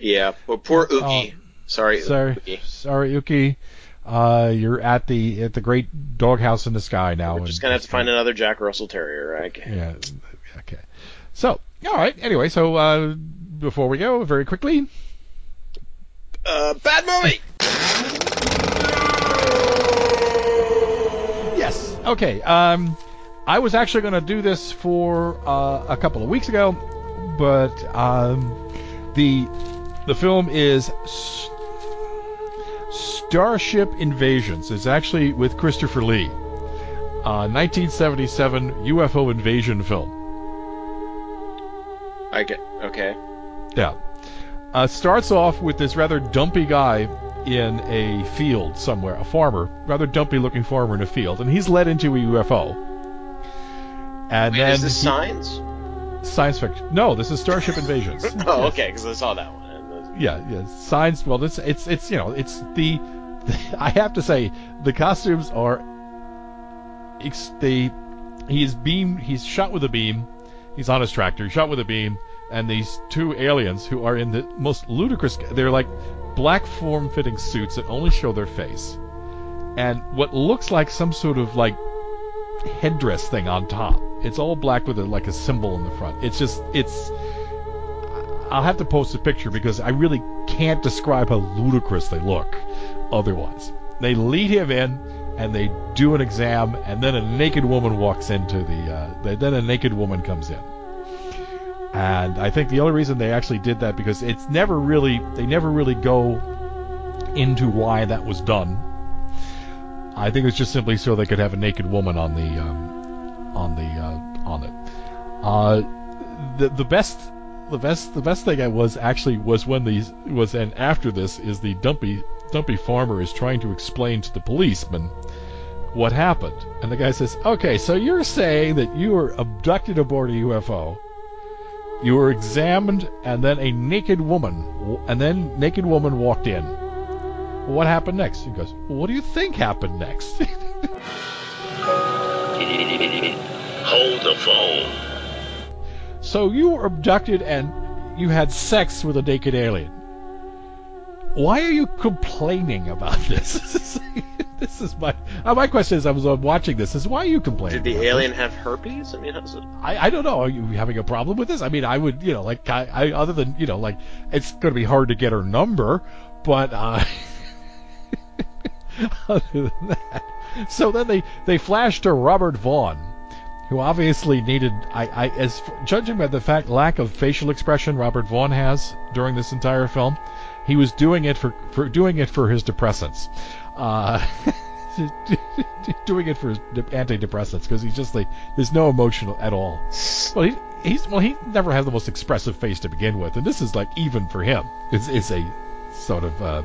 yeah, but poor Oh, Oogie. Sorry, Sorry, sorry, Yuki. Uh, you're at the at the great doghouse in the sky now. We're just gonna have to find another Jack Russell Terrier. right? Yeah. Okay. So, all right. Anyway, so uh, before we go, very quickly, Uh, bad movie. Yes. Okay. Um, I was actually going to do this for uh, a couple of weeks ago, but um, the the film is S- Starship Invasions. It's actually with Christopher Lee, uh, 1977 UFO invasion film. I get okay. Yeah. Uh, starts off with this rather dumpy guy in a field somewhere, a farmer, rather dumpy looking farmer in a field, and he's led into a UFO. And Wait, then is this he- Signs? science fiction. No, this is Starship Invasions. Oh, okay, because I saw that one. The- Yeah, yeah. Science. Well, it's it's it's you know it's the. I have to say the costumes are. Ex- they, he's beam. He's shot with a beam. He's on his tractor. He's shot with a beam, and these two aliens who are in the most ludicrous. They're like black form-fitting suits that only show their face, and what looks like some sort of like headdress thing on top. It's all black with a, like a symbol in the front. It's just it's. I'll have to post a picture because I really can't describe how ludicrous they look otherwise. They lead him in and they do an exam and then a naked woman walks into the uh, then a naked woman comes in. And I think the only reason they actually did that because it's never really they never really go into why that was done. I think it's just simply so they could have a naked woman on the um, on the uh, on it. Uh, the the best the best the best thing I was actually was when these was and after this is the dumpy dumpy farmer is trying to explain to the policeman what happened, and the guy says, "Okay, so you're saying that you were abducted aboard a UFO." You were examined, and then a naked woman, and then naked woman walked in. What happened next? He goes, "What do you think happened next?" Hold the phone. So you were abducted and you had sex with a naked alien. Why are you complaining about this? this is my uh, my question is I was uh, watching this is why are you complaining? Did the about this? alien have herpes? I mean, how's it? I, I don't know. Are you having a problem with this? I mean, I would you know like I, I other than you know like it's going to be hard to get her number, but uh, other than that, so then they they flash to Robert Vaughn who obviously needed, I, I, as judging by the fact lack of facial expression Robert Vaughn has during this entire film, he was doing it for, for doing it for his depressants, uh, doing it for his antidepressants because he's just like there's no emotion at all. Well, he, he's well he never had the most expressive face to begin with, and this is like even for him, it's, it's a sort of uh,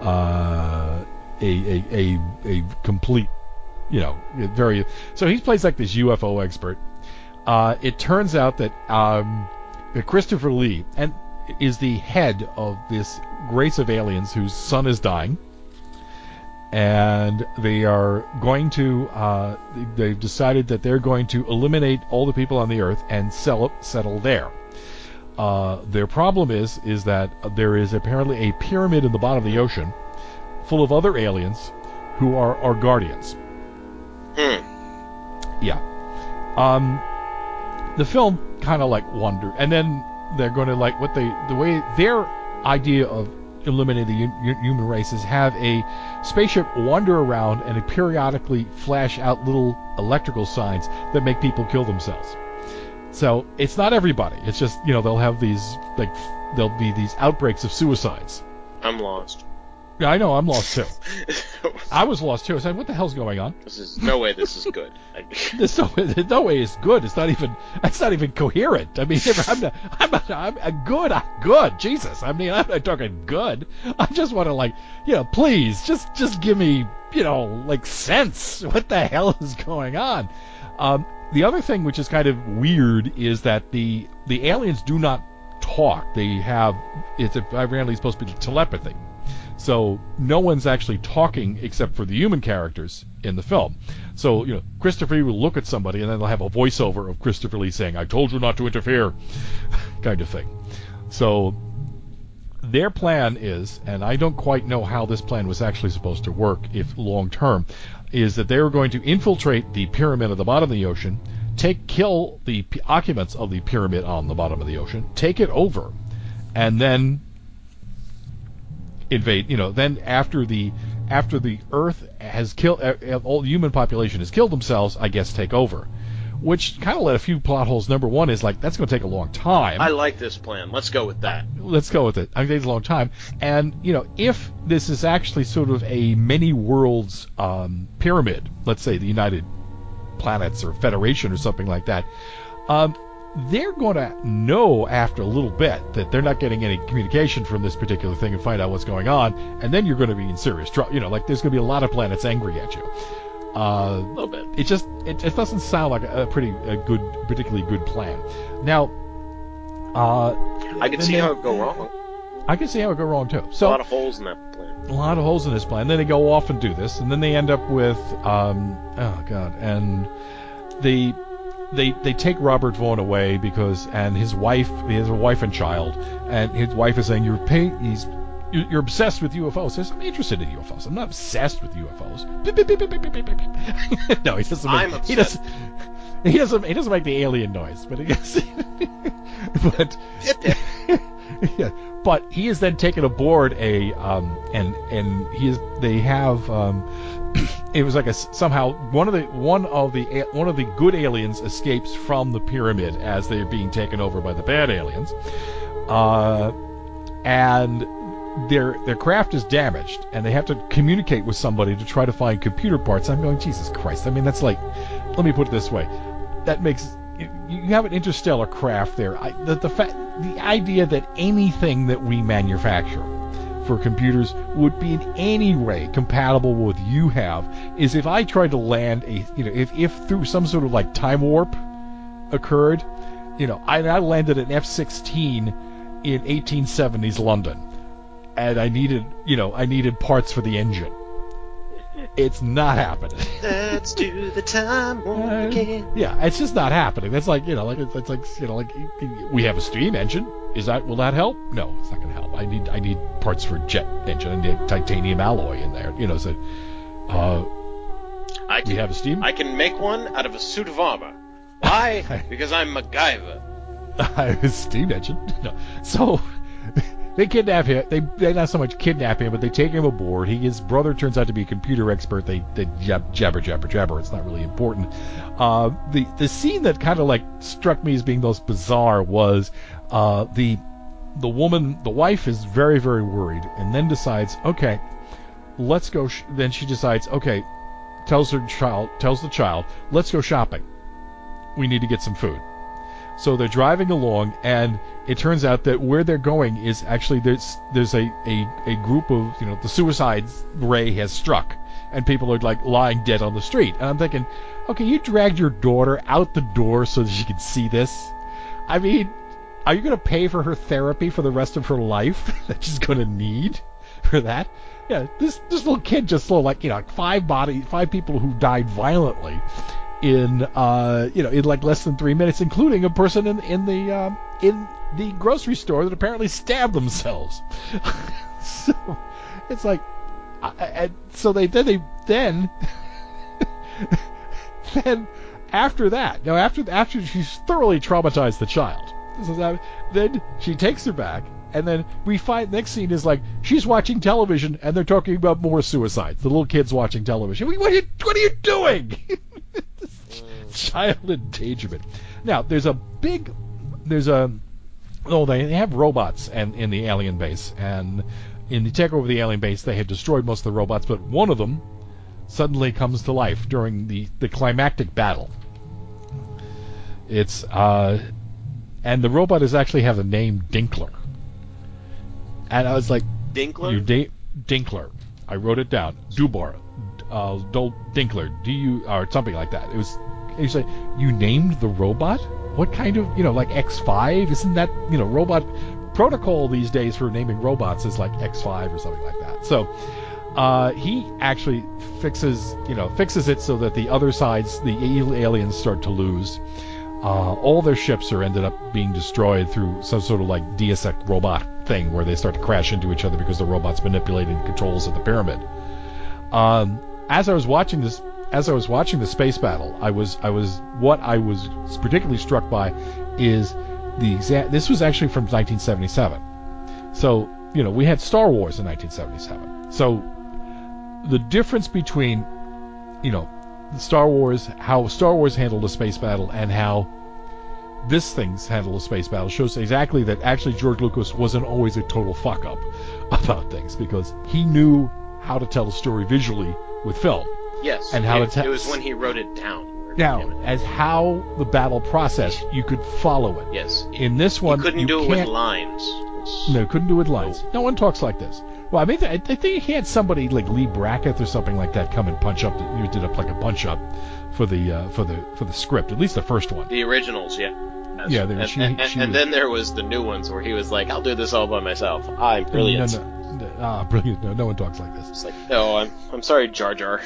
uh, a, a a a complete you know, very. So he plays like this UFO expert. Uh, it turns out that um, that Christopher Lee, and is the head of this race of aliens whose son is dying, and they are going to. Uh, they've decided that they're going to eliminate all the people on the Earth and sell, settle there. Uh, their problem is is that there is apparently a pyramid in the bottom of the ocean, full of other aliens, who are our guardians. Yeah. Um, the film kind of like wonder, and then they're going to like what they the way their idea of eliminating the hu- human race is have a spaceship wander around and periodically flash out little electrical signs that make people kill themselves. So it's not everybody. It's just you know they'll have these like f- there'll be these outbreaks of suicides. I'm lost. Yeah, I know. I'm lost too. I was lost too. I said, "What the hell's going on?" this is no way. This is good. There's no, there's no way it's good. It's not even. It's not even coherent. I mean, I'm not. I'm not. I'm a good. I'm good. Jesus. I mean, I'm not talking good. I just want to like, you know, please, just just give me, you know, like sense. What the hell is going on? Um, the other thing, which is kind of weird, is that the the aliens do not talk. They have. It's apparently supposed to be telepathy. So no one's actually talking except for the human characters in the film. So you know, Christopher Lee will look at somebody and then they'll have a voiceover of Christopher Lee saying, "I told you not to interfere," kind of thing. So their plan is, and I don't quite know how this plan was actually supposed to work if long term, is that they were going to infiltrate the pyramid at the bottom of the ocean, take kill the p- occupants of the pyramid on the bottom of the ocean, take it over, and then invade. You know, then after the after the Earth has killed uh, all the human population has killed themselves, I guess take over. Which kind of let a few plot holes. Number one is like that's going to take a long time. I like this plan. Let's go with that. Let's go with it. I think it's a long time. And you know, if this is actually sort of a many worlds um, pyramid, let's say the United Planets or Federation or something like that, um, they're going to know after a little bit that they're not getting any communication from this particular thing and find out what's going on, and then you're going to be in serious trouble. You know, like there's going to be a lot of planets angry at you. Uh, A little bit. it just it, it doesn't sound like a, a pretty a good, particularly good plan. Now, uh, I can see they- how it would go wrong. I can see how it would go wrong too. So a lot of holes in that plan. a lot of holes in this plan. Then they go off and do this, and then they end up with um, oh god, and they they they take Robert Vaughn away because and his wife, he has a wife and child, and his wife is saying you're pay, he's you're obsessed with UFOs. He says I'm interested in UFOs. I'm not obsessed with UFOs. Beep, beep, beep, no, he doesn't. Make, I'm he doesn't. He doesn't. He doesn't make the alien noise, but he gets. but yeah, but he is then taken aboard a um, and and he is they have um, it was like a somehow one of the one of the one of the good aliens escapes from the pyramid as they're being taken over by the bad aliens, uh, and their their craft is damaged and they have to communicate with somebody to try to find computer parts. I'm going Jesus Christ! I mean that's like let me put it this way, that makes you you have an interstellar craft there. I, the the fa- the idea that anything that we manufacture for computers would be in any way compatible with you have is if I tried to land a you know if if through some sort of like time warp occurred, you know I, I landed an F-16 in 1870s London and I needed you know I needed parts for the engine. It's not happening. Let's do the time warp again. Yeah, it's just not happening. That's like you know, like it's, it's like you know, like we have a steam engine. Is that will that help? No, it's not going to help. I need I need parts for jet engine. I need titanium alloy in there. You know, so uh, I we can, have a steam. I can make one out of a suit of armor. Why? because I'm MacGyver. I have a steam engine. No, so they kidnap him. They they not so much kidnap him, but they take him aboard. He his brother turns out to be a computer expert. They they jab, jabber jabber jabber. It's not really important. Uh, the the scene that kind of like struck me as being most bizarre was uh, the the woman, the wife is very very worried, and then decides, okay, let's go. Sh-. Then she decides, okay, tells her child, tells the child, let's go shopping. We need to get some food. So they're driving along, and it turns out that where they're going is actually there's there's a, a, a group of you know the suicide ray has struck, and people are like lying dead on the street. And I'm thinking, okay, you dragged your daughter out the door so that she could see this. I mean, are you going to pay for her therapy for the rest of her life that she's going to need for that? Yeah, this this little kid just saw like you know five body five people who died violently in uh you know in like less than three minutes, including a person in in the um, in the grocery store that apparently stabbed themselves. so it's like, I, so they then they then then after that now after after she's thoroughly traumatized the child, then she takes her back and then we find next scene is like she's watching television and they're talking about more suicides. The little kid's watching television. What are you, what are you doing? Child endangerment. Now there's a big there's a oh they have robots and in the alien base and in the takeover of the alien base they had destroyed most of the robots but one of them suddenly comes to life during the the climactic battle. It's uh and the robot is actually have the name Dinkler. And I was like, Dinkler? You da- Dinkler. I wrote it down. Dubar. Uh, Dol- Dinkler. do you or something like that. It was. You say you named the robot? What kind of you know like X5? Isn't that you know robot protocol these days for naming robots is like X5 or something like that. So uh, he actually fixes you know fixes it so that the other sides the aliens start to lose. Uh, all their ships are ended up being destroyed through some sort of like Deus Ex robot thing where they start to crash into each other because the robots manipulating controls of the pyramid. Um, as I was watching this, as I was watching the space battle, I was I was what I was particularly struck by is the exact. This was actually from 1977. So you know we had Star Wars in 1977. So the difference between you know Star Wars, how Star Wars handled a space battle, and how this thing's handled a space battle shows exactly that actually George Lucas wasn't always a total fuck up about things because he knew how to tell a story visually with Phil. Yes. And how it, it was when he wrote it down. it now as how the battle process you could follow it. yes. In this one, he couldn't you do it with lines. It's- No, couldn't do it with lines. No one talks like this. Well, I mean, I, think he had somebody like Leigh Brackett or something like that come and punch up. You did up like a punch up for the uh, for the for the script, at least the first one. The originals, yeah. Yes. Yeah, there- and, she- and, she and was- then there was the new ones where he was like, "I'll do this all by myself. I'm brilliant." No, no, no, ah, brilliant. No, no one talks like this. It's like, no, I'm I'm sorry, Jar Jar.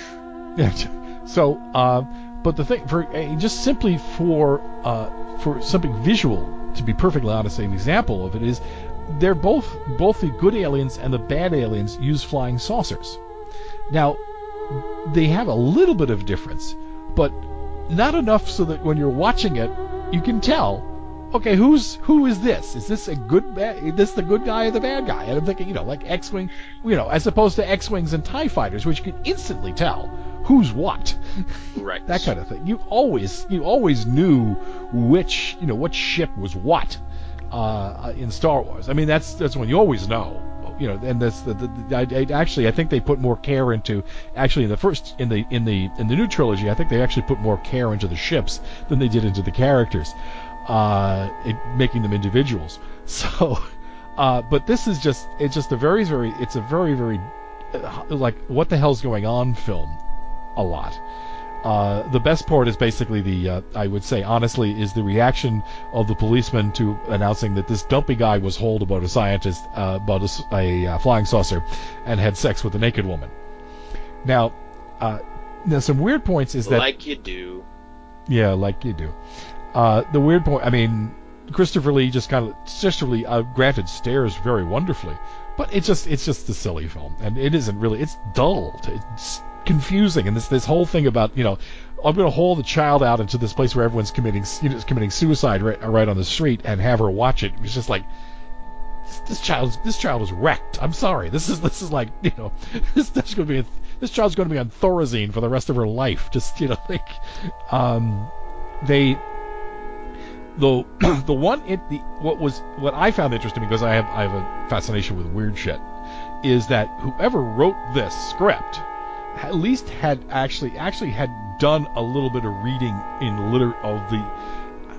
Yeah. So, uh, but the thing for uh, just simply for uh, for something visual, to be perfectly honest, an example of it is they're both both the good aliens and the bad aliens use flying saucers. Now, they have a little bit of difference, but not enough so that when you're watching it, you can tell. Okay, who's who is this? Is this a good bad? Is this the good guy or the bad guy? And I'm thinking, you know, like X-wing, you know, as opposed to X-wings and Tie fighters, which you can instantly tell who's what. Right. that kind of thing. You always you always knew which you know what ship was what uh, in Star Wars. I mean that's that's when you always know. You know, and that's the, the, the I, I, actually I think they put more care into actually in the first in the in the in the new trilogy I think they actually put more care into the ships than they did into the characters, uh, it, making them individuals. So, uh, but this is just it's just a very very it's a very very uh, like what the hell's going on film a lot. Uh, the best part is basically the, uh, I would say honestly, is the reaction of the policeman to announcing that this dumpy guy was told about a scientist, uh, about a, uh, flying saucer, and had sex with a naked woman. Now, uh, now some weird points is that like you do. yeah, like you do. Uh, the weird point, I mean, Christopher Lee just kind of, Christopher Lee, uh, granted, stares very wonderfully, but it's just, it's just a silly film, and it isn't really, it's dull, it's confusing, and this, this whole thing about, you know, I'm going to haul the child out into this place where everyone's committing, you know, committing suicide right, right on the street and have her watch it. It's just like, this, this child, this child is wrecked. I'm sorry. This is, this is like, you know, this, this going to be, a, this child's going to be on Thorazine for the rest of her life. Just, you know, like, um, they the the one it the what was what I found interesting because I have I have a fascination with weird shit is that whoever wrote this script at least had actually actually had done a little bit of reading in liter of the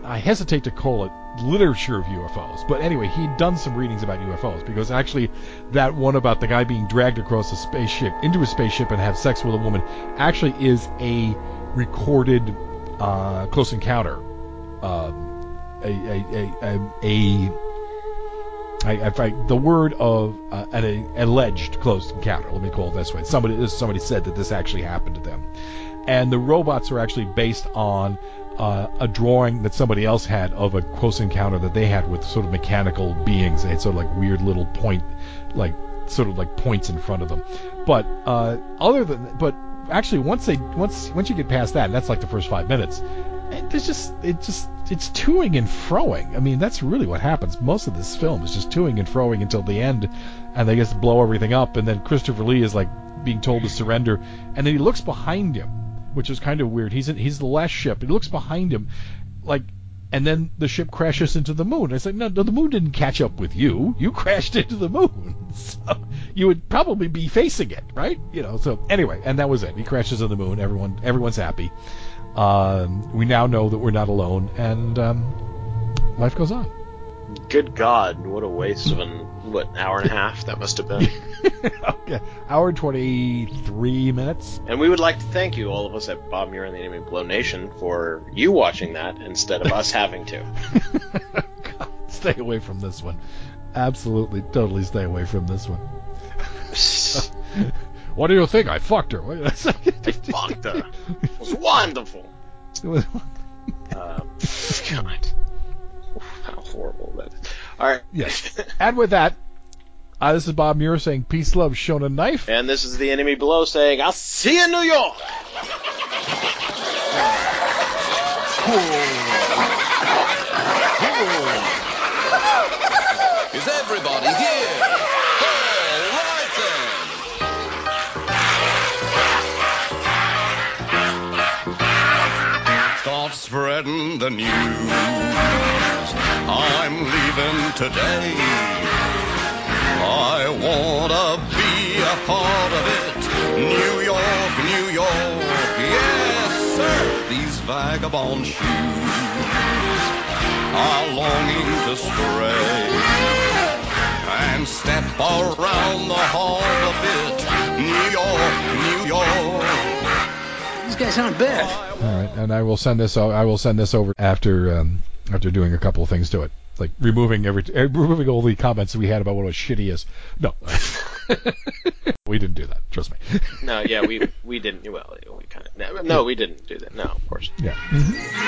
I hesitate to call it literature of UFOs, but anyway, he'd done some readings about UFOs because actually that one about the guy being dragged across a spaceship into a spaceship and have sex with a woman actually is a recorded uh, close encounter um, a a a, a, I, I, the word of uh, an alleged close encounter. Let me call it this way. Somebody somebody said that this actually happened to them, and the robots are actually based on uh, a drawing that somebody else had of a close encounter that they had with sort of mechanical beings. They had sort of like weird little point, like sort of like points in front of them. But uh, other than, but actually once they once once you get past that, that's like the first five minutes. There's just it just it's toing and froing. I mean, that's really what happens. Most of this film is just toing and froing until the end, and they just blow everything up. And then Christopher Lee is like being told to surrender, and then he looks behind him, which is kind of weird. He's in, he's the last ship. He looks behind him, like, and then the ship crashes into the moon. I said, no, no, the moon didn't catch up with you. You crashed into the moon, so you would probably be facing it, right? You know. So anyway, and that was it. He crashes on the moon. Everyone, everyone's happy. Um, we now know that we're not alone, and um, life goes on. Good God, what a waste of an what hour and a half that must have been. okay, hour twenty three minutes. And we would like to thank you, all of us at Bob Muir and the Enemy Below Nation, for you watching that instead of us having to. God, stay away from this one. Absolutely, totally stay away from this one. what do you think? I fucked her. I fucked her. It was wonderful. It was. um, God. How horrible that is. All right. Yes. and with that, uh, this is Bob Muir saying peace, love, shown a knife. And this is the enemy below saying, I'll see you in New York. Is everybody here? Spreading the news. I'm leaving today. I wanna be a part of it. New York, New York, yes, sir. These vagabond shoes are longing to stray and step around the harbor bit. New York, New York. These guys aren't bad. All right, and I will send this. I will send this over after um, after doing a couple of things to it, like removing every eh, removing all the comments we had about what a shitty is. No. we didn't do that. Trust me. no, yeah, we we didn't. Well, we kind of no, we didn't do that. No, of course. Yeah. Mm-hmm.